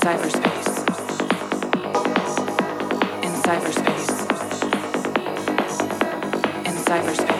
cyberspace. In cyberspace. In cyberspace.